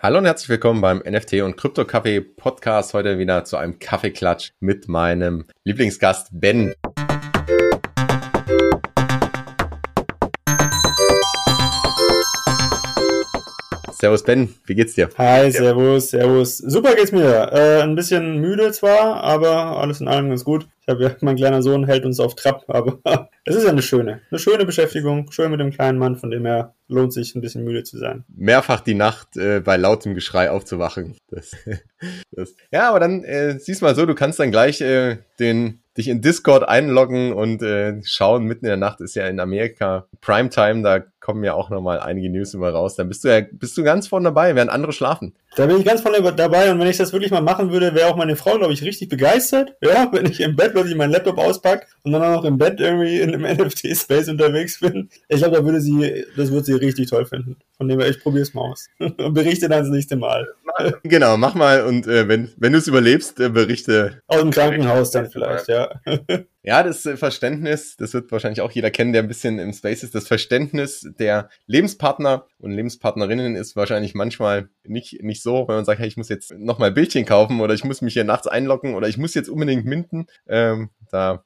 Hallo und herzlich willkommen beim NFT und Krypto Kaffee Podcast. Heute wieder zu einem Kaffeeklatsch mit meinem Lieblingsgast Ben. Servus Ben, wie geht's dir? Hi, servus, servus. Super geht's mir. Äh, ein bisschen müde zwar, aber alles in allem ganz gut. Ich habe mein kleiner Sohn hält uns auf Trab, aber es ist ja eine schöne, eine schöne Beschäftigung, schön mit dem kleinen Mann, von dem her lohnt sich ein bisschen müde zu sein. Mehrfach die Nacht äh, bei lautem Geschrei aufzuwachen. Das, das. Ja, aber dann äh, siehst mal so, du kannst dann gleich äh, den dich in Discord einloggen und äh, schauen. Mitten in der Nacht ist ja in Amerika Primetime, da kommen ja auch nochmal einige News immer raus. Dann bist du ja bist du ganz vorne dabei, während andere schlafen. Da bin ich ganz vorne dabei und wenn ich das wirklich mal machen würde, wäre auch meine Frau, glaube ich, richtig begeistert. Ja, wenn ich im Bett plötzlich meinen Laptop auspacke und dann auch noch im Bett irgendwie in einem NFT-Space unterwegs bin. Ich glaube, da würde sie, das würde sie richtig toll finden. Von dem her, ich probiere es mal aus und berichte dann das nächste Mal. Genau, mach mal und äh, wenn, wenn du es überlebst, äh, berichte. Aus dem Krankenhaus dann vielleicht, ja. Ja, das äh, Verständnis, das wird wahrscheinlich auch jeder kennen, der ein bisschen im Space ist. Das Verständnis der Lebenspartner und Lebenspartnerinnen ist wahrscheinlich manchmal nicht, nicht so, wenn man sagt, hey, ich muss jetzt nochmal Bildchen kaufen oder ich muss mich hier nachts einloggen oder ich muss jetzt unbedingt minden. Ähm, da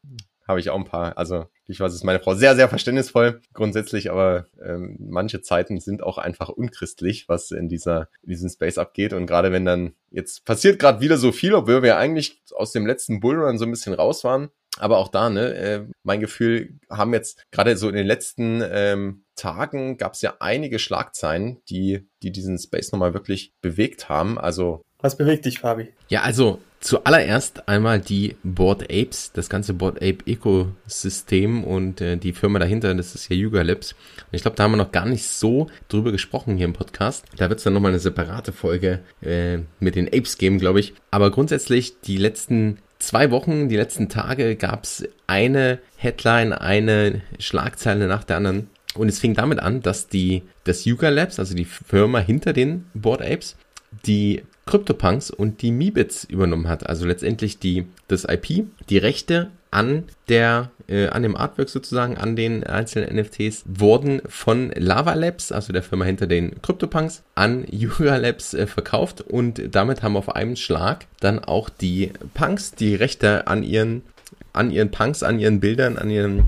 habe ich auch ein paar. Also ich weiß, ist meine Frau sehr, sehr verständnisvoll grundsätzlich, aber ähm, manche Zeiten sind auch einfach unchristlich, was in dieser in diesem Space abgeht. Und gerade wenn dann jetzt passiert gerade wieder so viel, obwohl wir eigentlich aus dem letzten Bullrun so ein bisschen raus waren. Aber auch da, ne, äh, mein Gefühl, haben jetzt gerade so in den letzten ähm, Tagen gab es ja einige Schlagzeilen, die, die diesen Space nochmal wirklich bewegt haben. Also was bewegt dich, Fabi? Ja, also zuallererst einmal die Board Apes, das ganze Board Ape Ökosystem und äh, die Firma dahinter, das ist ja Yuga Labs. Und ich glaube, da haben wir noch gar nicht so drüber gesprochen hier im Podcast. Da wird es dann nochmal eine separate Folge äh, mit den Apes geben, glaube ich. Aber grundsätzlich die letzten zwei Wochen, die letzten Tage gab es eine Headline, eine Schlagzeile nach der anderen. Und es fing damit an, dass die, das Yuga Labs, also die Firma hinter den Board Apes, die CryptoPunks und die Meebits übernommen hat. Also letztendlich die, das IP, die Rechte an der, äh, an dem Artwork sozusagen, an den einzelnen NFTs, wurden von Lava Labs, also der Firma hinter den CryptoPunks, an Yuga Labs äh, verkauft. Und damit haben auf einen Schlag dann auch die Punks die Rechte an ihren, an ihren Punks, an ihren Bildern, an ihren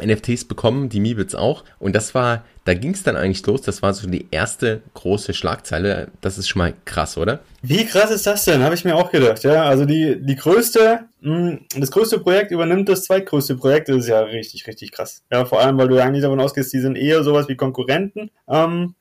NFTs bekommen, die Meebits auch. Und das war, da ging es dann eigentlich los. Das war so die erste große Schlagzeile. Das ist schon mal krass, oder? Wie krass ist das denn? Habe ich mir auch gedacht. Ja, also die, die größte, hm, das größte Projekt übernimmt das zweitgrößte Projekt. Das ist ja richtig, richtig krass. Ja, vor allem, weil du ja eigentlich davon ausgehst, die sind eher sowas wie Konkurrenten. Ähm,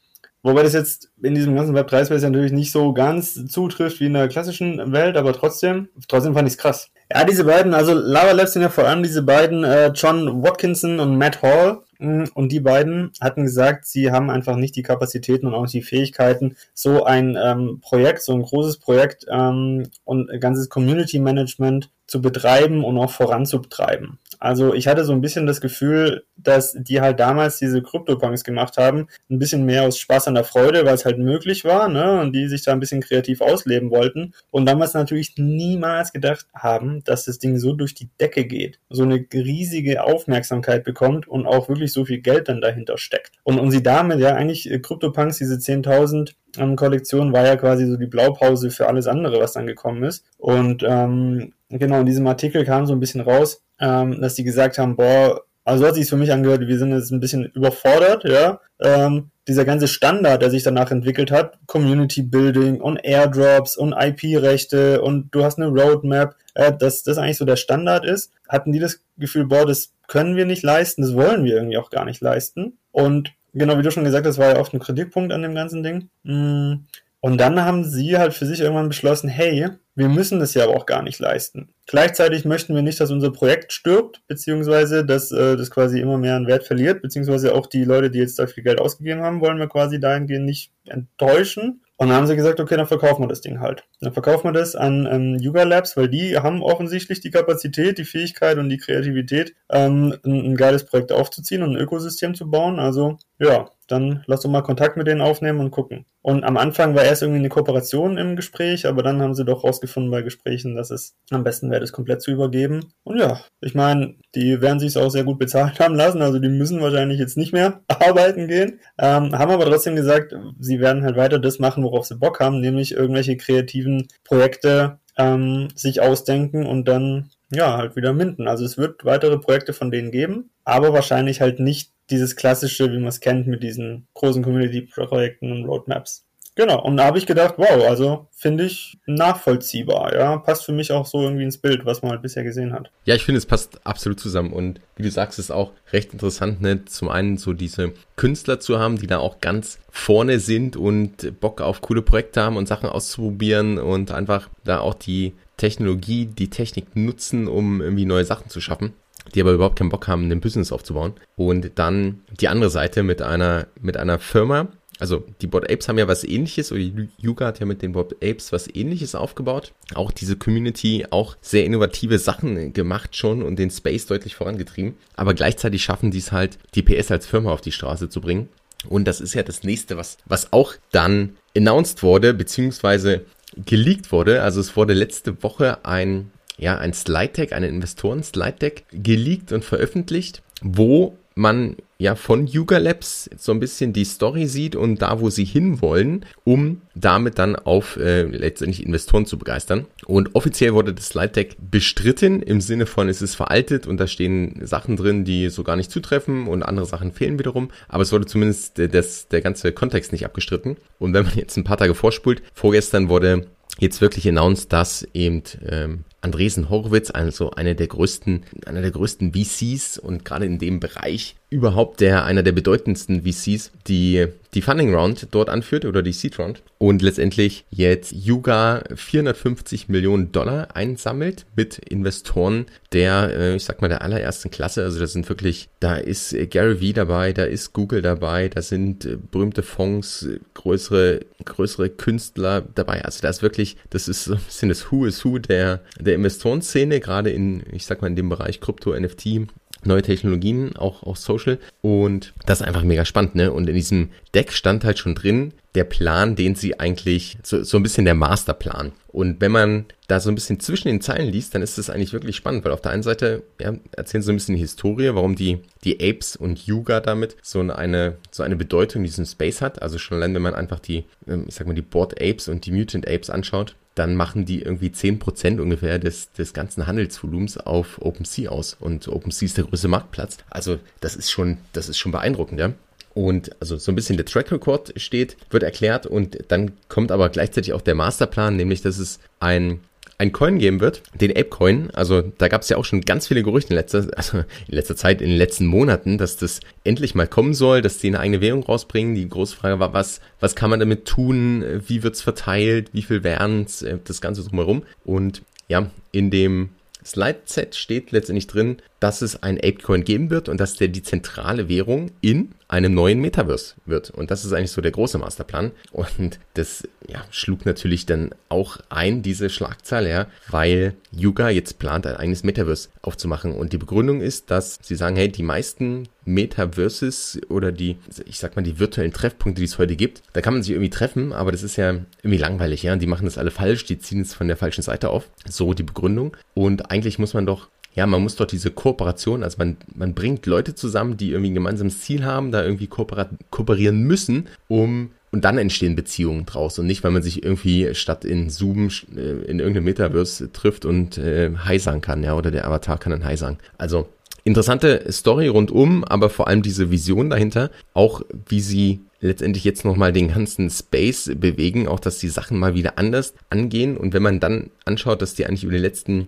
Wobei das jetzt in diesem ganzen Web 3 Space natürlich nicht so ganz zutrifft wie in der klassischen Welt, aber trotzdem, trotzdem fand ich es krass. Ja, diese beiden, also Lava Labs sind ja vor allem diese beiden, äh, John Watkinson und Matt Hall. Mm, und die beiden hatten gesagt, sie haben einfach nicht die Kapazitäten und auch nicht die Fähigkeiten, so ein ähm, Projekt, so ein großes Projekt ähm, und ganzes Community Management zu betreiben und auch voranzutreiben. Also ich hatte so ein bisschen das Gefühl, dass die halt damals diese Krypto-Punks gemacht haben, ein bisschen mehr aus Spaß an der Freude, weil es halt möglich war, ne, und die sich da ein bisschen kreativ ausleben wollten und damals natürlich niemals gedacht haben, dass das Ding so durch die Decke geht, so eine riesige Aufmerksamkeit bekommt und auch wirklich so viel Geld dann dahinter steckt. Und, und sie damit ja eigentlich äh, CryptoPunks, diese 10.000 ähm, Kollektion war ja quasi so die Blaupause für alles andere, was dann gekommen ist. Und ähm, genau, in diesem Artikel kam so ein bisschen raus, ähm, dass die gesagt haben, boah, also so hat sich für mich angehört, wir sind jetzt ein bisschen überfordert, ja. Ähm, dieser ganze Standard, der sich danach entwickelt hat, Community Building und Airdrops und IP-Rechte und du hast eine Roadmap, äh, dass das eigentlich so der Standard ist, hatten die das Gefühl, boah, das können wir nicht leisten, das wollen wir irgendwie auch gar nicht leisten. Und genau, wie du schon gesagt hast, war ja oft ein Kritikpunkt an dem ganzen Ding. Mm. Und dann haben sie halt für sich irgendwann beschlossen, hey, wir müssen das ja aber auch gar nicht leisten. Gleichzeitig möchten wir nicht, dass unser Projekt stirbt, beziehungsweise dass äh, das quasi immer mehr an Wert verliert, beziehungsweise auch die Leute, die jetzt da viel Geld ausgegeben haben, wollen wir quasi dahingehend nicht enttäuschen. Und dann haben sie gesagt, okay, dann verkaufen wir das Ding halt. Dann verkaufen wir das an ähm, Yuga Labs, weil die haben offensichtlich die Kapazität, die Fähigkeit und die Kreativität, ähm, ein, ein geiles Projekt aufzuziehen und ein Ökosystem zu bauen. Also ja, dann lass doch mal Kontakt mit denen aufnehmen und gucken. Und am Anfang war erst irgendwie eine Kooperation im Gespräch, aber dann haben sie doch rausgefunden bei Gesprächen, dass es am besten wäre, das komplett zu übergeben. Und ja, ich meine, die werden sich auch sehr gut bezahlt haben lassen, also die müssen wahrscheinlich jetzt nicht mehr arbeiten gehen, ähm, haben aber trotzdem gesagt, sie werden halt weiter das machen, worauf sie Bock haben, nämlich irgendwelche kreativen Projekte ähm, sich ausdenken und dann ja halt wieder minden. Also es wird weitere Projekte von denen geben, aber wahrscheinlich halt nicht dieses klassische, wie man es kennt, mit diesen großen Community-Projekten und Roadmaps. Genau, und da habe ich gedacht, wow, also finde ich nachvollziehbar, ja. Passt für mich auch so irgendwie ins Bild, was man halt bisher gesehen hat. Ja, ich finde, es passt absolut zusammen. Und wie du sagst, ist auch recht interessant, ne, zum einen so diese Künstler zu haben, die da auch ganz vorne sind und Bock auf coole Projekte haben und Sachen auszuprobieren und einfach da auch die Technologie, die Technik nutzen, um irgendwie neue Sachen zu schaffen die aber überhaupt keinen Bock haben, ein Business aufzubauen. Und dann die andere Seite mit einer, mit einer Firma, also die Board Apes haben ja was ähnliches, oder Yuga hat ja mit den Board Apes was ähnliches aufgebaut. Auch diese Community, auch sehr innovative Sachen gemacht schon und den Space deutlich vorangetrieben. Aber gleichzeitig schaffen die es halt, die PS als Firma auf die Straße zu bringen. Und das ist ja das nächste, was, was auch dann announced wurde, beziehungsweise geleakt wurde. Also es wurde letzte Woche ein, ja, ein Slide Deck, ein Investoren-Slide Deck geleakt und veröffentlicht, wo man ja von Yuga Labs so ein bisschen die Story sieht und da, wo sie hinwollen, um damit dann auf äh, letztendlich Investoren zu begeistern. Und offiziell wurde das Slide Deck bestritten im Sinne von, es ist veraltet und da stehen Sachen drin, die so gar nicht zutreffen und andere Sachen fehlen wiederum. Aber es wurde zumindest äh, das, der ganze Kontext nicht abgestritten. Und wenn man jetzt ein paar Tage vorspult, vorgestern wurde jetzt wirklich announced, dass eben ähm, Andresen Horowitz, also eine der größten, einer der größten VCs und gerade in dem Bereich überhaupt der, einer der bedeutendsten VCs, die die Funding Round dort anführt oder die Seed Round und letztendlich jetzt Yuga 450 Millionen Dollar einsammelt mit Investoren der, äh, ich sag mal, der allerersten Klasse. Also das sind wirklich, da ist Gary Vee dabei, da ist Google dabei, da sind äh, berühmte Fonds, größere, größere Künstler dabei. Also da ist wirklich, das ist so ein bisschen das Who is Who der, der Investorenszene, gerade in, ich sag mal, in dem Bereich Krypto, NFT, neue Technologien, auch, auch Social. Und das ist einfach mega spannend, ne? Und in diesem Deck stand halt schon drin, der Plan, den sie eigentlich, so, so ein bisschen der Masterplan. Und wenn man da so ein bisschen zwischen den Zeilen liest, dann ist das eigentlich wirklich spannend, weil auf der einen Seite ja, erzählen sie so ein bisschen die Historie, warum die, die Apes und Yuga damit so eine, so eine Bedeutung in diesem Space hat. Also schon allein, wenn man einfach die, ähm, ich sag mal, die Board Apes und die Mutant Apes anschaut, dann machen die irgendwie 10% ungefähr des, des ganzen Handelsvolumens auf OpenSea aus. Und OpenSea ist der größte Marktplatz. Also das ist schon, das ist schon beeindruckend, ja. Und also so ein bisschen der Track Record steht, wird erklärt und dann kommt aber gleichzeitig auch der Masterplan, nämlich dass es ein ein Coin geben wird, den Ape-Coin. Also da gab es ja auch schon ganz viele Gerüchte in letzter, also in letzter Zeit, in den letzten Monaten, dass das endlich mal kommen soll, dass die eine eigene Währung rausbringen. Die große Frage war, was, was kann man damit tun? Wie wird's verteilt? Wie viel wären's? Äh, das Ganze drumherum. Und ja, in dem Slide-Set steht letztendlich drin, dass es ein Apecoin geben wird und dass der die zentrale Währung in einem neuen Metaverse wird. Und das ist eigentlich so der große Masterplan. Und das ja, schlug natürlich dann auch ein, diese Schlagzeile, ja, weil Yuga jetzt plant, ein eigenes Metaverse aufzumachen. Und die Begründung ist, dass sie sagen, hey, die meisten Metaverses oder die, ich sag mal, die virtuellen Treffpunkte, die es heute gibt, da kann man sich irgendwie treffen, aber das ist ja irgendwie langweilig, ja. Die machen das alle falsch, die ziehen es von der falschen Seite auf. So die Begründung. Und eigentlich muss man doch ja, man muss doch diese Kooperation, also man, man bringt Leute zusammen, die irgendwie ein gemeinsames Ziel haben, da irgendwie kooperieren müssen, um und dann entstehen Beziehungen draus und nicht, weil man sich irgendwie statt in Zoom äh, in irgendeinem Metaverse trifft und äh, Hi sagen kann, ja, oder der Avatar kann dann Hi sagen. Also interessante Story rundum, aber vor allem diese Vision dahinter, auch wie sie letztendlich jetzt nochmal den ganzen Space bewegen, auch dass die Sachen mal wieder anders angehen und wenn man dann anschaut, dass die eigentlich über die letzten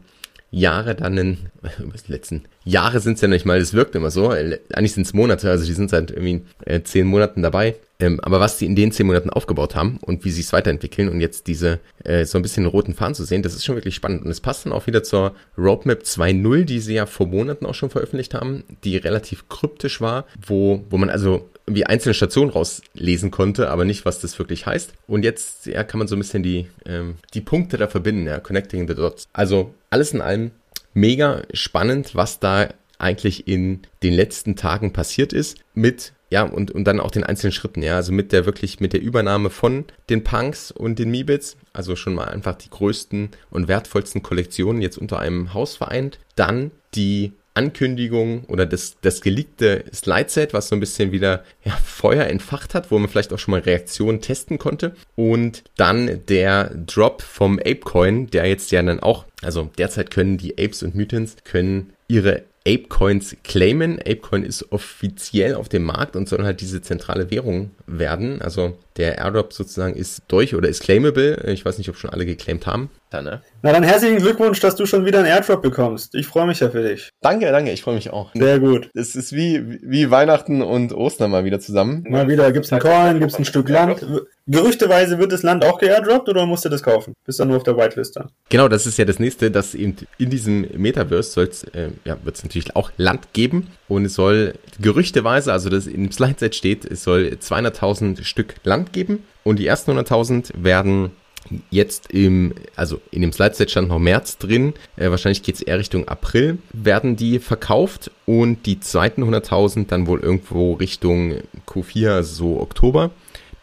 Jahre dann in, die letzten Jahre sind es ja nicht mal, das wirkt immer so, eigentlich sind es Monate, also die sind seit irgendwie äh, zehn Monaten dabei, ähm, aber was die in den zehn Monaten aufgebaut haben und wie sie es weiterentwickeln und jetzt diese äh, so ein bisschen roten Faden zu sehen, das ist schon wirklich spannend und es passt dann auch wieder zur Roadmap 2.0, die sie ja vor Monaten auch schon veröffentlicht haben, die relativ kryptisch war, wo, wo man also wie einzelne Stationen rauslesen konnte, aber nicht, was das wirklich heißt. Und jetzt ja, kann man so ein bisschen die, ähm, die Punkte da verbinden, ja, connecting the dots. Also alles in allem mega spannend, was da eigentlich in den letzten Tagen passiert ist mit ja, und, und dann auch den einzelnen Schritten, ja, also mit der wirklich, mit der Übernahme von den Punks und den Meebits, also schon mal einfach die größten und wertvollsten Kollektionen jetzt unter einem Haus vereint, dann die Ankündigung oder das, das geleakte Slide-Set, was so ein bisschen wieder ja, Feuer entfacht hat, wo man vielleicht auch schon mal Reaktionen testen konnte. Und dann der Drop vom Apecoin, der jetzt ja dann auch, also derzeit können die Apes und Mutants können ihre Apecoins claimen. Apecoin ist offiziell auf dem Markt und soll halt diese zentrale Währung werden. Also der Airdrop sozusagen ist durch oder ist claimable. Ich weiß nicht, ob schon alle geclaimed haben. Ja, ne? Na dann herzlichen Glückwunsch, dass du schon wieder einen Airdrop bekommst. Ich freue mich ja für dich. Danke, danke, ich freue mich auch. Sehr gut. Es ist wie, wie Weihnachten und Ostern mal wieder zusammen. Mal wieder gibt's einen Coin, gibt's ein Stück Land. Gerüchteweise wird das Land auch geairdroppt oder musst du das kaufen? Bist du nur auf der Whitelist dann? Genau, das ist ja das nächste, dass eben in diesem Metaverse soll's, äh, ja, wird es natürlich auch Land geben und es soll gerüchteweise, also das in dem Slide-Set steht, es soll 200.000 Stück Land geben und die ersten 100.000 werden jetzt im, also in dem Slide-Set stand noch März drin, äh, wahrscheinlich geht es eher Richtung April, werden die verkauft und die zweiten 100.000 dann wohl irgendwo Richtung Q4, also so Oktober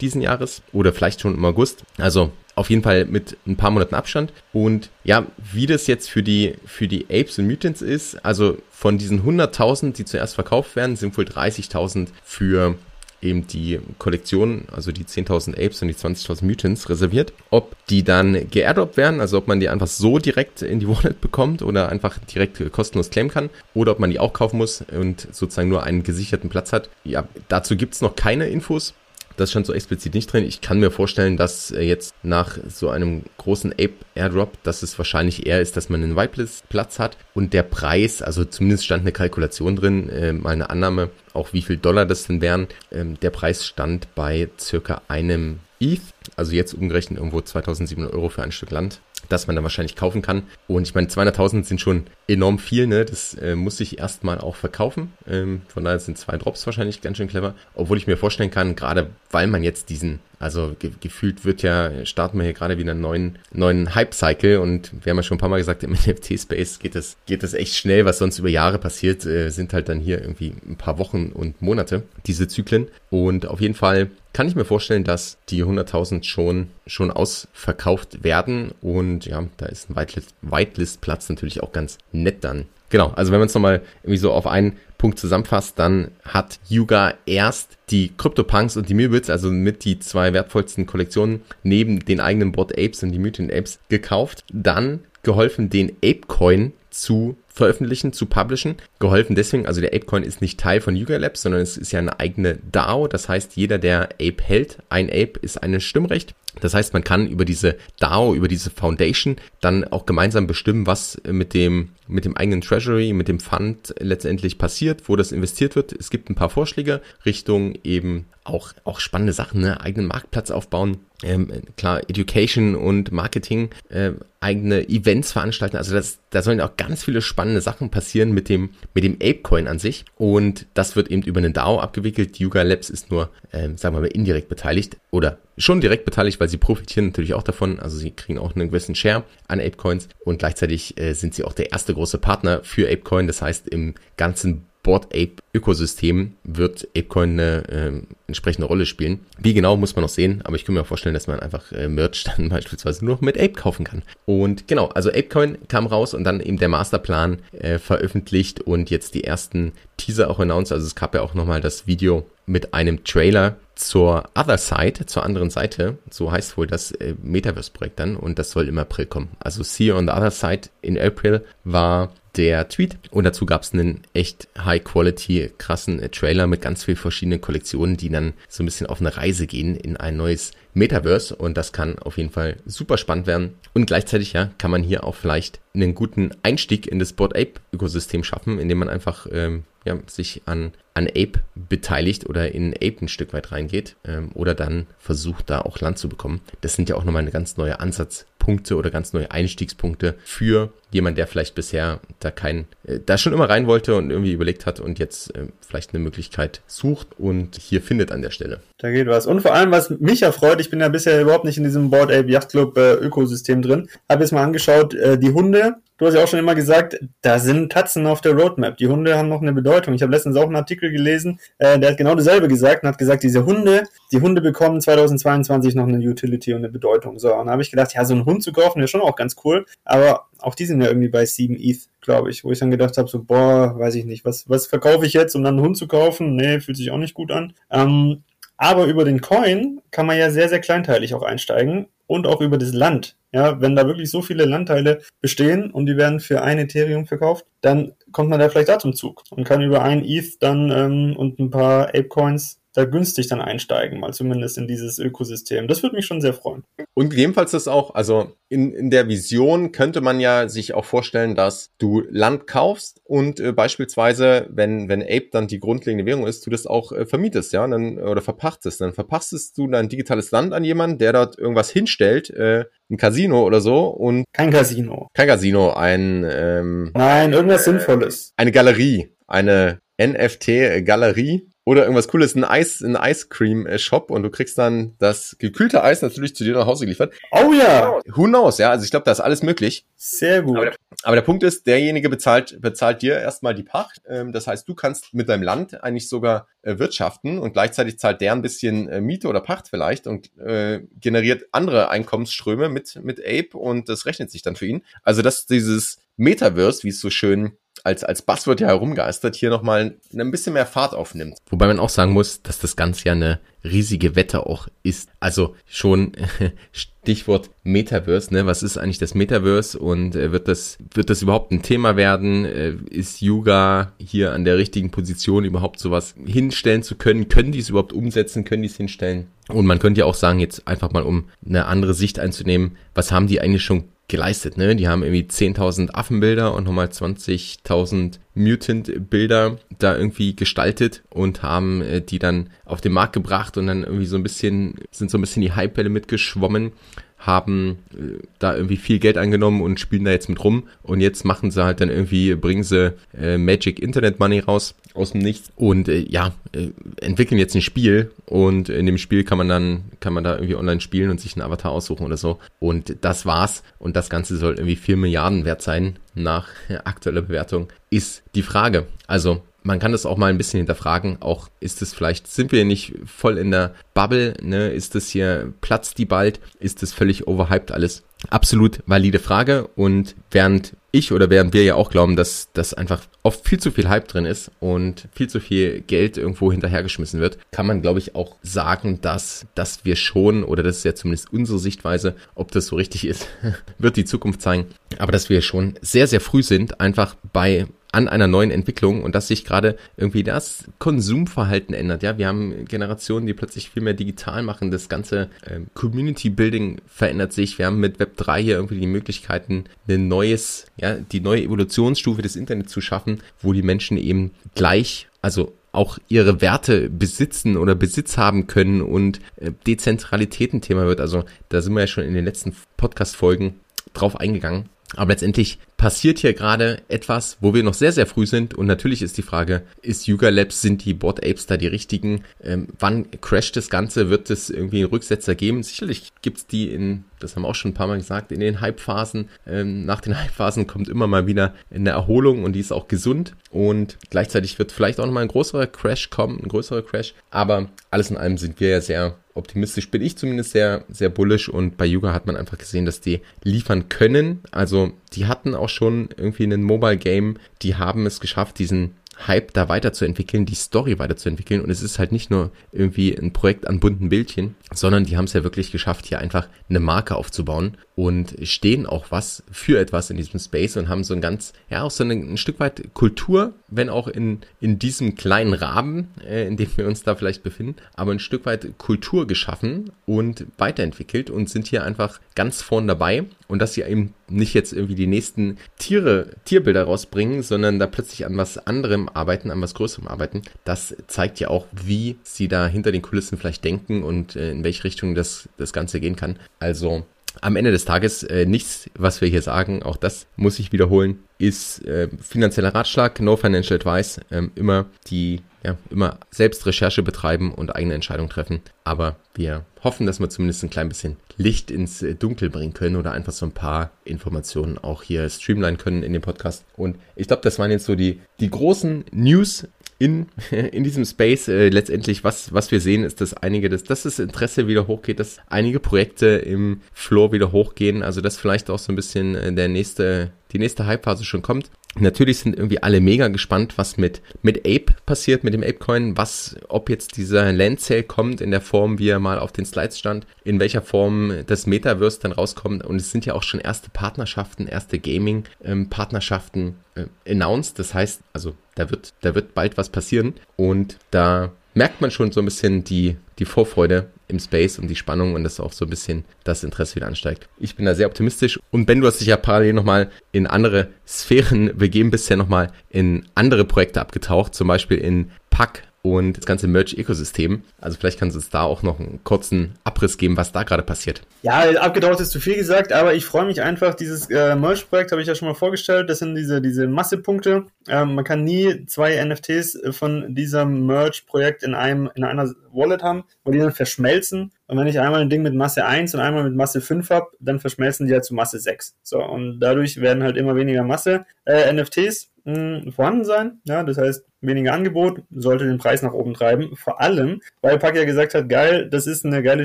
diesen Jahres oder vielleicht schon im August. Also auf jeden Fall mit ein paar Monaten Abstand. Und ja, wie das jetzt für die, für die Apes und Mutants ist, also von diesen 100.000, die zuerst verkauft werden, sind wohl 30.000 für eben die Kollektion, also die 10.000 Apes und die 20.000 Mutants reserviert. Ob die dann geairdroppt werden, also ob man die einfach so direkt in die Wallet bekommt oder einfach direkt kostenlos claimen kann oder ob man die auch kaufen muss und sozusagen nur einen gesicherten Platz hat. Ja, dazu gibt's noch keine Infos. Das stand so explizit nicht drin. Ich kann mir vorstellen, dass äh, jetzt nach so einem großen Ape Airdrop, dass es wahrscheinlich eher ist, dass man einen Whitelist-Platz hat und der Preis, also zumindest stand eine Kalkulation drin, äh, mal eine Annahme, auch wie viel Dollar das denn wären. Ähm, der Preis stand bei circa einem ETH, also jetzt umgerechnet irgendwo 2700 Euro für ein Stück Land das man dann wahrscheinlich kaufen kann. Und ich meine, 200.000 sind schon enorm viel, ne? Das äh, muss ich erstmal auch verkaufen. Ähm, von daher sind zwei Drops wahrscheinlich ganz schön clever. Obwohl ich mir vorstellen kann, gerade weil man jetzt diesen also ge gefühlt wird ja, starten wir hier gerade wieder einen neuen, neuen Hype-Cycle und wir haben ja schon ein paar Mal gesagt, im NFT-Space geht es, geht es echt schnell, was sonst über Jahre passiert, äh, sind halt dann hier irgendwie ein paar Wochen und Monate, diese Zyklen. Und auf jeden Fall kann ich mir vorstellen, dass die 100.000 schon, schon ausverkauft werden und ja, da ist ein Whitelist-Platz natürlich auch ganz nett dann. Genau, also wenn man es nochmal irgendwie so auf einen Punkt zusammenfasst, dann hat Yuga erst die CryptoPunks und die Meebits, also mit die zwei wertvollsten Kollektionen, neben den eigenen Bot Apes und die Mutant Apes gekauft. Dann geholfen, den Apecoin zu veröffentlichen, zu publishen. Geholfen deswegen, also der Apecoin ist nicht Teil von Yuga Labs, sondern es ist ja eine eigene DAO. Das heißt, jeder, der Ape hält, ein Ape ist ein Stimmrecht. Das heißt, man kann über diese DAO, über diese Foundation dann auch gemeinsam bestimmen, was mit dem, mit dem eigenen Treasury, mit dem Fund letztendlich passiert, wo das investiert wird. Es gibt ein paar Vorschläge Richtung eben auch, auch spannende Sachen, ne? eigenen Marktplatz aufbauen, ähm, klar, Education und Marketing, äh, eigene Events veranstalten. Also das, da sollen auch ganz viele spannende Sachen passieren mit dem, mit dem Apecoin an sich. Und das wird eben über eine DAO abgewickelt. Yuga Labs ist nur, ähm, sagen wir mal, indirekt beteiligt oder schon direkt beteiligt, weil sie profitieren natürlich auch davon. Also sie kriegen auch einen gewissen Share an Apecoins und gleichzeitig äh, sind sie auch der erste große Partner für Apecoin. Das heißt, im ganzen Board Ape Ökosystem wird Apecoin eine äh, entsprechende Rolle spielen. Wie genau muss man noch sehen, aber ich kann mir vorstellen, dass man einfach äh, Merch dann beispielsweise nur noch mit Ape kaufen kann. Und genau, also Apecoin kam raus und dann eben der Masterplan äh, veröffentlicht und jetzt die ersten Teaser auch announced. Also es gab ja auch nochmal das Video mit einem Trailer zur Other Side, zur anderen Seite. So heißt wohl das äh, Metaverse-Projekt dann und das soll im April kommen. Also See You on the Other Side in April war der Tweet. Und dazu gab es einen echt high-quality, krassen äh, Trailer mit ganz vielen verschiedenen Kollektionen, die dann so ein bisschen auf eine Reise gehen in ein neues Metaverse. Und das kann auf jeden Fall super spannend werden. Und gleichzeitig, ja, kann man hier auch vielleicht einen guten Einstieg in das Board Ape-Ökosystem schaffen, indem man einfach ähm, ja, sich an, an Ape beteiligt oder in Ape ein Stück weit reingeht ähm, oder dann versucht, da auch Land zu bekommen. Das sind ja auch nochmal eine ganz neue Ansatzpunkte oder ganz neue Einstiegspunkte für jemand, der vielleicht bisher da kein, äh, da schon immer rein wollte und irgendwie überlegt hat und jetzt äh, vielleicht eine Möglichkeit sucht und hier findet an der Stelle. Da geht was. Und vor allem, was mich erfreut, ich bin ja bisher überhaupt nicht in diesem Board Ape Yacht Club äh, Ökosystem drin, habe jetzt mal angeschaut, äh, die Hunde du hast ja auch schon immer gesagt, da sind Tatzen auf der Roadmap. Die Hunde haben noch eine Bedeutung. Ich habe letztens auch einen Artikel gelesen, äh, der hat genau dasselbe gesagt und hat gesagt, diese Hunde, die Hunde bekommen 2022 noch eine Utility und eine Bedeutung. So, und da habe ich gedacht, ja, so einen Hund zu kaufen wäre schon auch ganz cool, aber auch die sind ja irgendwie bei 7 ETH, glaube ich, wo ich dann gedacht habe, so, boah, weiß ich nicht, was, was verkaufe ich jetzt, um dann einen Hund zu kaufen? Nee, fühlt sich auch nicht gut an. Ähm, aber über den Coin kann man ja sehr, sehr kleinteilig auch einsteigen und auch über das Land. Ja, wenn da wirklich so viele Landteile bestehen und die werden für ein Ethereum verkauft, dann kommt man da vielleicht da zum Zug und kann über ein ETH dann ähm, und ein paar Ape-Coins da günstig dann einsteigen, mal zumindest in dieses Ökosystem. Das würde mich schon sehr freuen. Und gegebenenfalls das auch, also in, in der Vision könnte man ja sich auch vorstellen, dass du Land kaufst und äh, beispielsweise, wenn, wenn Ape dann die grundlegende Währung ist, du das auch äh, vermietest, ja, dann, oder verpachtest. Dann verpachtest du dein digitales Land an jemanden, der dort irgendwas hinstellt, äh, ein Casino oder so und. Kein Casino. Kein Casino, ein ähm, Nein, irgendwas Sinnvolles. Eine Galerie. Eine NFT-Galerie oder irgendwas Cooles, ein Eis, ein Ice Cream Shop und du kriegst dann das gekühlte Eis natürlich zu dir nach Hause geliefert. Oh ja! Who knows, ja? Also ich glaube, da ist alles möglich. Sehr gut. Aber der, aber der, Punkt ist, derjenige bezahlt, bezahlt dir erstmal die Pacht. Ähm, das heißt, du kannst mit deinem Land eigentlich sogar äh, wirtschaften und gleichzeitig zahlt der ein bisschen äh, Miete oder Pacht vielleicht und äh, generiert andere Einkommensströme mit, mit Ape und das rechnet sich dann für ihn. Also dass dieses Metaverse, wie es so schön als, als Buzzword ja herumgeistert, hier nochmal ein bisschen mehr Fahrt aufnimmt. Wobei man auch sagen muss, dass das Ganze ja eine riesige Wette auch ist. Also schon Stichwort Metaverse, ne? Was ist eigentlich das Metaverse und äh, wird das wird das überhaupt ein Thema werden? Äh, ist Yuga hier an der richtigen Position überhaupt sowas hinstellen zu können? Können die es überhaupt umsetzen? Können die es hinstellen? Und man könnte ja auch sagen, jetzt einfach mal um eine andere Sicht einzunehmen, was haben die eigentlich schon geleistet, ne? Die haben irgendwie 10.000 Affenbilder und nochmal 20.000 Mutant-Bilder da irgendwie gestaltet und haben äh, die dann auf den Markt gebracht und dann irgendwie so ein bisschen, sind so ein bisschen die Hype-Welle mitgeschwommen haben äh, da irgendwie viel Geld angenommen und spielen da jetzt mit rum. Und jetzt machen sie halt dann irgendwie, bringen sie äh, Magic Internet Money raus aus dem Nichts und äh, ja, äh, entwickeln jetzt ein Spiel und in dem Spiel kann man dann, kann man da irgendwie online spielen und sich einen Avatar aussuchen oder so. Und das war's. Und das Ganze soll irgendwie vier Milliarden wert sein nach aktueller Bewertung, ist die Frage. Also man kann das auch mal ein bisschen hinterfragen. Auch ist es vielleicht, sind wir nicht voll in der Bubble, ne? Ist das hier, platzt die bald? Ist das völlig overhyped alles? Absolut valide Frage. Und während ich oder während wir ja auch glauben, dass das einfach oft viel zu viel Hype drin ist und viel zu viel Geld irgendwo hinterhergeschmissen wird, kann man, glaube ich, auch sagen, dass, dass wir schon, oder das ist ja zumindest unsere Sichtweise, ob das so richtig ist, wird die Zukunft zeigen, aber dass wir schon sehr, sehr früh sind, einfach bei an einer neuen Entwicklung und dass sich gerade irgendwie das Konsumverhalten ändert. Ja, wir haben Generationen, die plötzlich viel mehr digital machen. Das ganze äh, Community Building verändert sich. Wir haben mit Web 3 hier irgendwie die Möglichkeiten, ein neues, ja, die neue Evolutionsstufe des Internets zu schaffen, wo die Menschen eben gleich, also auch ihre Werte besitzen oder Besitz haben können und äh, Dezentralität ein Thema wird. Also da sind wir ja schon in den letzten Podcast-Folgen drauf eingegangen. Aber letztendlich passiert hier gerade etwas, wo wir noch sehr, sehr früh sind. Und natürlich ist die Frage, ist Yuga Labs, sind die Bot Apes da die richtigen? Ähm, wann crasht das Ganze? Wird es irgendwie einen Rücksetzer geben? Sicherlich gibt's die in, das haben wir auch schon ein paar Mal gesagt, in den Hype-Phasen. Ähm, nach den Hype-Phasen kommt immer mal wieder eine Erholung und die ist auch gesund. Und gleichzeitig wird vielleicht auch nochmal ein größerer Crash kommen, ein größerer Crash. Aber alles in allem sind wir ja sehr optimistisch bin ich zumindest sehr, sehr bullish und bei Yuga hat man einfach gesehen, dass die liefern können. Also die hatten auch schon irgendwie einen Mobile Game, die haben es geschafft, diesen Hype da weiterzuentwickeln, die Story weiterzuentwickeln. Und es ist halt nicht nur irgendwie ein Projekt an bunten Bildchen, sondern die haben es ja wirklich geschafft, hier einfach eine Marke aufzubauen und stehen auch was für etwas in diesem Space und haben so ein ganz, ja, auch so ein, ein Stück weit Kultur, wenn auch in, in diesem kleinen Rahmen, äh, in dem wir uns da vielleicht befinden, aber ein Stück weit Kultur geschaffen und weiterentwickelt und sind hier einfach ganz vorn dabei und dass sie eben nicht jetzt irgendwie die nächsten Tiere, Tierbilder rausbringen, sondern da plötzlich an was anderem arbeiten, an was Größerem arbeiten, das zeigt ja auch, wie sie da hinter den Kulissen vielleicht denken und äh, in welche Richtung das, das Ganze gehen kann. Also am Ende des Tages äh, nichts, was wir hier sagen, auch das muss ich wiederholen, ist äh, finanzieller Ratschlag, no financial advice, ähm, immer die, ja, immer selbst Recherche betreiben und eigene Entscheidungen treffen. Aber wir hoffen, dass wir zumindest ein klein bisschen Licht ins Dunkel bringen können oder einfach so ein paar Informationen auch hier streamline können in dem Podcast. Und ich glaube, das waren jetzt so die, die großen News in, in diesem Space äh, letztendlich, was, was wir sehen, ist, dass einige, dass, dass das Interesse wieder hochgeht, dass einige Projekte im Floor wieder hochgehen, also dass vielleicht auch so ein bisschen äh, der nächste, die nächste Hype-Phase schon kommt. Natürlich sind irgendwie alle mega gespannt, was mit, mit Ape passiert, mit dem Apecoin, was, ob jetzt dieser Land Sale kommt in der Form, wie er mal auf den Slides stand, in welcher Form das Metaverse dann rauskommt. Und es sind ja auch schon erste Partnerschaften, erste Gaming-Partnerschaften ähm, äh, announced. Das heißt, also da wird, da wird bald was passieren. Und da merkt man schon so ein bisschen die, die Vorfreude im Space und die Spannung und dass auch so ein bisschen das Interesse wieder ansteigt. Ich bin da sehr optimistisch. Und Ben, du hast dich ja parallel nochmal in andere Sphären begeben, bisher nochmal in andere Projekte abgetaucht, zum Beispiel in Pack und das ganze Merch-Ökosystem. Also vielleicht kannst du uns da auch noch einen kurzen Abriss geben, was da gerade passiert. Ja, abgetaucht ist zu viel gesagt, aber ich freue mich einfach. Dieses äh, Merch-Projekt habe ich ja schon mal vorgestellt. Das sind diese, diese Massepunkte. Ähm, man kann nie zwei NFTs von diesem Merch-Projekt in einem, in einer Wallet haben, wo die dann verschmelzen. Und wenn ich einmal ein Ding mit Masse 1 und einmal mit Masse 5 habe, dann verschmelzen die halt zu Masse 6. So, und dadurch werden halt immer weniger Masse äh, NFTs mh, vorhanden sein. Ja, das heißt, weniger Angebot sollte den Preis nach oben treiben. Vor allem, weil Pack ja gesagt hat, geil, das ist eine geile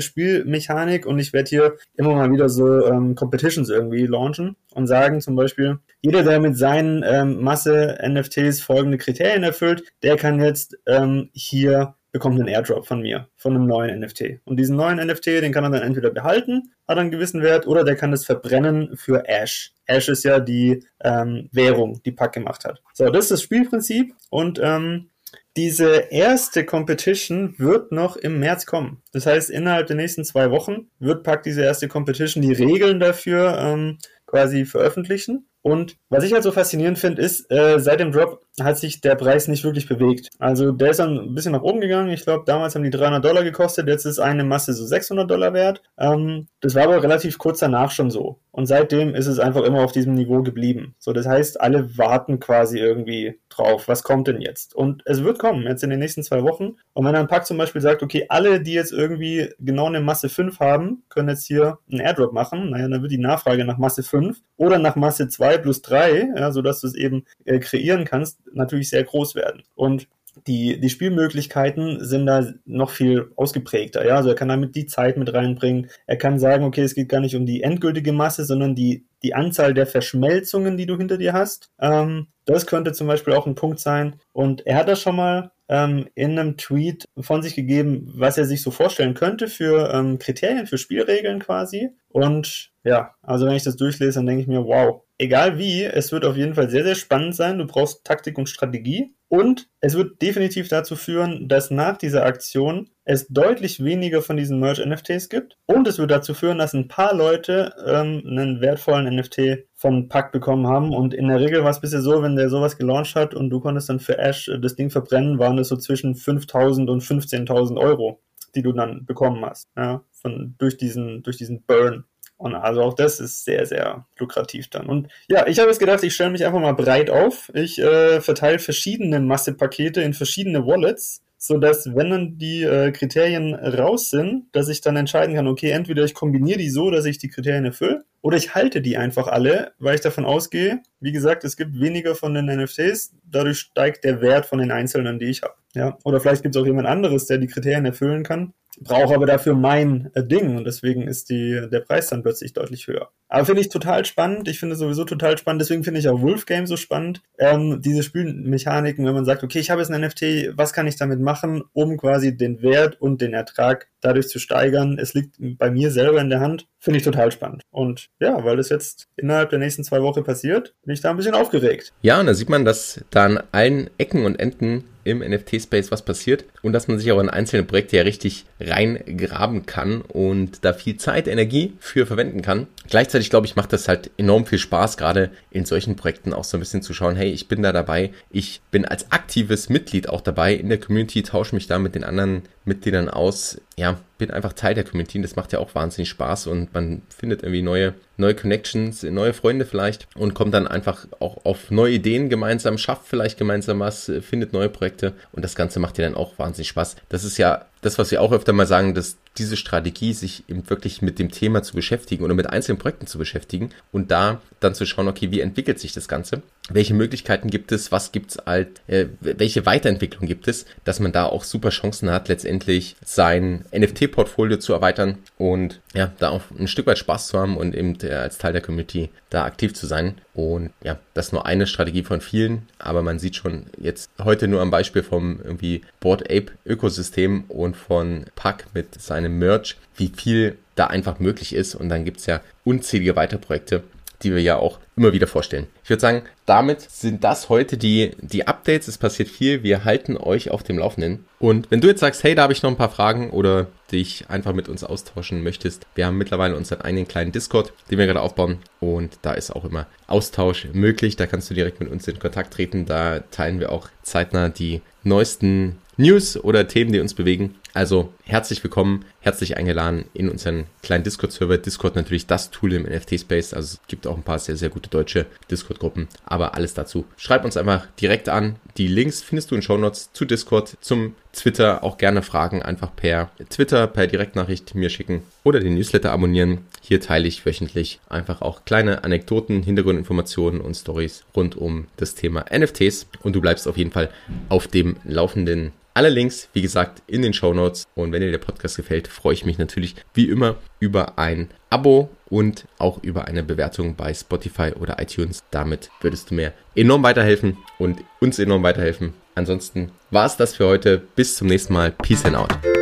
Spielmechanik und ich werde hier immer mal wieder so ähm, Competitions irgendwie launchen und sagen zum Beispiel, jeder, der mit seinen ähm, Masse-NFTs folgende Kriterien erfüllt, der kann jetzt ähm, hier bekommt einen Airdrop von mir, von einem neuen NFT. Und diesen neuen NFT, den kann er dann entweder behalten, hat einen gewissen Wert, oder der kann es verbrennen für Ash. Ash ist ja die ähm, Währung, die Pack gemacht hat. So, das ist das Spielprinzip und ähm, diese erste Competition wird noch im März kommen. Das heißt, innerhalb der nächsten zwei Wochen wird Pack diese erste Competition, die Regeln dafür ähm, quasi veröffentlichen. Und was ich halt so faszinierend finde, ist, äh, seit dem Drop hat sich der Preis nicht wirklich bewegt. Also der ist dann ein bisschen nach oben gegangen. Ich glaube, damals haben die 300 Dollar gekostet. Jetzt ist eine Masse so 600 Dollar wert. Ähm, das war aber relativ kurz danach schon so. Und seitdem ist es einfach immer auf diesem Niveau geblieben. So, das heißt, alle warten quasi irgendwie drauf. Was kommt denn jetzt? Und es wird kommen, jetzt in den nächsten zwei Wochen. Und wenn ein Pack zum Beispiel sagt, okay, alle, die jetzt irgendwie genau eine Masse 5 haben, können jetzt hier einen Airdrop machen. Naja, dann wird die Nachfrage nach Masse 5 oder nach Masse 2 plus 3, ja, sodass du es eben äh, kreieren kannst, natürlich sehr groß werden. Und die, die Spielmöglichkeiten sind da noch viel ausgeprägter. Ja, also er kann damit die Zeit mit reinbringen. Er kann sagen, okay, es geht gar nicht um die endgültige Masse, sondern die, die Anzahl der Verschmelzungen, die du hinter dir hast. Ähm, das könnte zum Beispiel auch ein Punkt sein. Und er hat das schon mal ähm, in einem Tweet von sich gegeben, was er sich so vorstellen könnte für ähm, Kriterien, für Spielregeln quasi. Und ja, also wenn ich das durchlese, dann denke ich mir, wow, egal wie, es wird auf jeden Fall sehr, sehr spannend sein. Du brauchst Taktik und Strategie. Und es wird definitiv dazu führen, dass nach dieser Aktion es deutlich weniger von diesen Merch-NFTs gibt. Und es wird dazu führen, dass ein paar Leute ähm, einen wertvollen NFT von Pack bekommen haben. Und in der Regel war es bisher so, wenn der sowas gelauncht hat und du konntest dann für Ash das Ding verbrennen, waren es so zwischen 5.000 und 15.000 Euro, die du dann bekommen hast. Ja, von, durch diesen, durch diesen Burn. Und also auch das ist sehr, sehr lukrativ dann. Und ja, ich habe jetzt gedacht, ich stelle mich einfach mal breit auf. Ich äh, verteile verschiedene Massepakete in verschiedene Wallets, sodass, wenn dann die äh, Kriterien raus sind, dass ich dann entscheiden kann, okay, entweder ich kombiniere die so, dass ich die Kriterien erfülle, oder ich halte die einfach alle, weil ich davon ausgehe, wie gesagt, es gibt weniger von den NFTs, dadurch steigt der Wert von den einzelnen, die ich habe. Ja, oder vielleicht gibt es auch jemand anderes, der die Kriterien erfüllen kann brauche aber dafür mein äh, Ding und deswegen ist die, der Preis dann plötzlich deutlich höher. Aber finde ich total spannend. Ich finde sowieso total spannend. Deswegen finde ich auch Wolf so spannend. Ähm, diese Spielmechaniken, wenn man sagt, okay, ich habe jetzt ein NFT, was kann ich damit machen, um quasi den Wert und den Ertrag dadurch zu steigern. Es liegt bei mir selber in der Hand. Finde ich total spannend. Und ja, weil das jetzt innerhalb der nächsten zwei Wochen passiert, bin ich da ein bisschen aufgeregt. Ja, und da sieht man, dass da an allen Ecken und Enden im NFT-Space was passiert und dass man sich auch in einzelne Projekte ja richtig reingraben kann und da viel Zeit, Energie für verwenden kann. Gleichzeitig, glaube ich, macht das halt enorm viel Spaß, gerade in solchen Projekten auch so ein bisschen zu schauen, hey, ich bin da dabei, ich bin als aktives Mitglied auch dabei in der Community, tausche mich da mit den anderen Mitgliedern aus. Ja, bin einfach Teil der Community und das macht ja auch wahnsinnig Spaß und man findet irgendwie neue, neue Connections, neue Freunde vielleicht und kommt dann einfach auch auf neue Ideen gemeinsam, schafft vielleicht gemeinsam was, findet neue Projekte und das Ganze macht ja dann auch wahnsinnig Spaß. Das ist ja das, was wir auch öfter mal sagen, dass diese Strategie, sich eben wirklich mit dem Thema zu beschäftigen oder mit einzelnen Projekten zu beschäftigen und da dann zu schauen, okay, wie entwickelt sich das Ganze? Welche Möglichkeiten gibt es? Was gibt es halt? Äh, welche Weiterentwicklung gibt es? Dass man da auch super Chancen hat, letztendlich sein NFT-Portfolio zu erweitern und ja, da auch ein Stück weit Spaß zu haben und eben äh, als Teil der Community da aktiv zu sein. Und ja, das ist nur eine Strategie von vielen, aber man sieht schon jetzt heute nur am Beispiel vom irgendwie Board Ape Ökosystem und von Pack mit seinem Merch, wie viel da einfach möglich ist. Und dann gibt's ja unzählige weitere Projekte, die wir ja auch immer wieder vorstellen. Ich würde sagen, damit sind das heute die, die Updates. Es passiert viel. Wir halten euch auf dem Laufenden. Und wenn du jetzt sagst, hey, da habe ich noch ein paar Fragen oder dich einfach mit uns austauschen möchtest, wir haben mittlerweile unseren einen kleinen Discord, den wir gerade aufbauen. Und da ist auch immer Austausch möglich. Da kannst du direkt mit uns in Kontakt treten. Da teilen wir auch zeitnah die neuesten News oder Themen, die uns bewegen. Also herzlich willkommen, herzlich eingeladen in unseren kleinen Discord-Server. Discord natürlich das Tool im NFT-Space. Also es gibt auch ein paar sehr, sehr gute deutsche Discord-Gruppen. Aber alles dazu. Schreib uns einfach direkt an. Die Links findest du in Show Notes zu Discord, zum Twitter. Auch gerne Fragen einfach per Twitter, per Direktnachricht mir schicken oder den Newsletter abonnieren. Hier teile ich wöchentlich einfach auch kleine Anekdoten, Hintergrundinformationen und Stories rund um das Thema NFTs. Und du bleibst auf jeden Fall auf dem Laufenden alle Links, wie gesagt, in den Show Notes. Und wenn dir der Podcast gefällt, freue ich mich natürlich wie immer über ein Abo und auch über eine Bewertung bei Spotify oder iTunes. Damit würdest du mir enorm weiterhelfen und uns enorm weiterhelfen. Ansonsten war es das für heute. Bis zum nächsten Mal. Peace and out.